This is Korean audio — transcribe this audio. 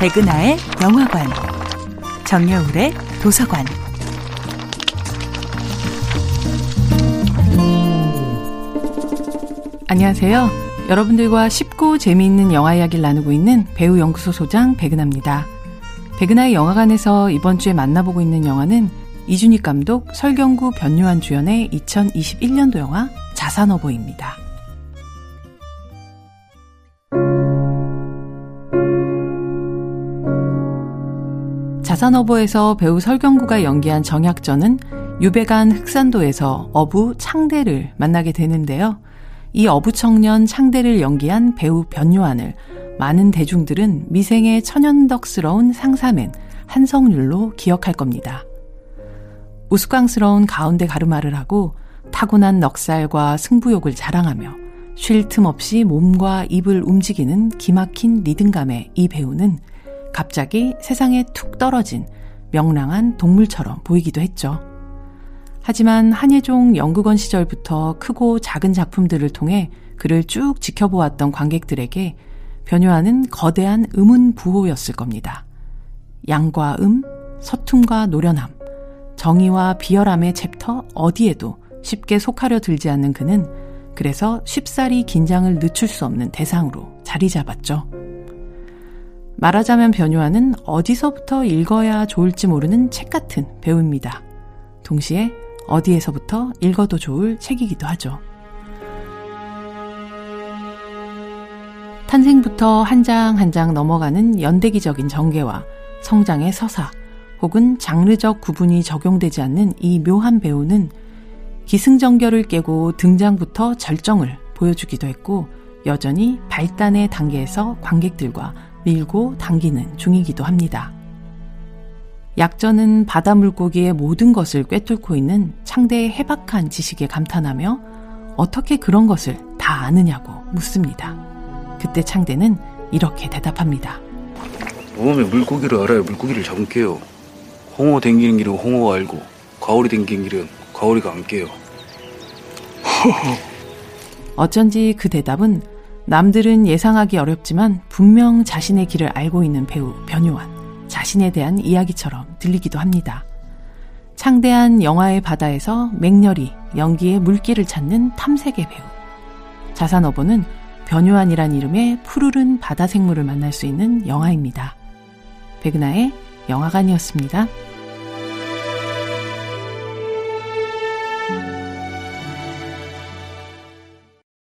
백은하의 영화관, 정여울의 도서관. 안녕하세요. 여러분들과 쉽고 재미있는 영화 이야기를 나누고 있는 배우 연구소 소장 백은하입니다. 백은하의 영화관에서 이번 주에 만나보고 있는 영화는 이준익 감독, 설경구, 변요한 주연의 2021년도 영화 자산어보입니다. 자산어보에서 배우 설경구가 연기한 정약전은 유배간 흑산도에서 어부 창대를 만나게 되는데요. 이 어부 청년 창대를 연기한 배우 변요한을 많은 대중들은 미생의 천연덕스러운 상사맨 한성률로 기억할 겁니다. 우스꽝스러운 가운데 가르마를 하고 타고난 넉살과 승부욕을 자랑하며 쉴 틈 없이 몸과 입을 움직이는 기막힌 리듬감의 이 배우는 갑자기 세상에 툭 떨어진 명랑한 동물처럼 보이기도 했죠. 하지만 한예종 연극원 시절부터 크고 작은 작품들을 통해 그를 쭉 지켜보았던 관객들에게 변요한은 거대한 물음 부호였을 겁니다. 양과 음, 서툼과 노련함, 정의와 비열함의 챕터 어디에도 쉽게 속하려 들지 않는 그는 그래서 쉽사리 긴장을 늦출 수 없는 대상으로 자리 잡았죠. 말하자면 변요한은 어디서부터 읽어야 좋을지 모르는 책 같은 배우입니다. 동시에 어디에서부터 읽어도 좋을 책이기도 하죠. 탄생부터 한 장 한 장 넘어가는 연대기적인 전개와 성장의 서사 혹은 장르적 구분이 적용되지 않는 이 묘한 배우는 기승전결을 깨고 등장부터 절정을 보여주기도 했고 여전히 발단의 단계에서 관객들과 밀고 당기는 중이기도 합니다. 약전은 바다 물고기의 모든 것을 꿰뚫고 있는 창대의 해박한 지식에 감탄하며 어떻게 그런 것을 다 아느냐고 묻습니다. 그때 창대는 이렇게 대답합니다. 모험에 물고기를 알아야 물고기를 잡은 게요. 홍어 댕기는 길은 홍어가 알고 가오리 댕기는 길은 가오리가 안 깨요. 어쩐지 그 대답은 남들은 예상하기 어렵지만 분명 자신의 길을 알고 있는 배우 변요한 자신에 대한 이야기처럼 들리기도 합니다. 창대한 영화의 바다에서 맹렬히 연기의 물길을 찾는 탐색의 배우. 자산어보는 변요한이란 이름의 푸르른 바다 생물을 만날 수 있는 영화입니다. 백은하의 영화관이었습니다.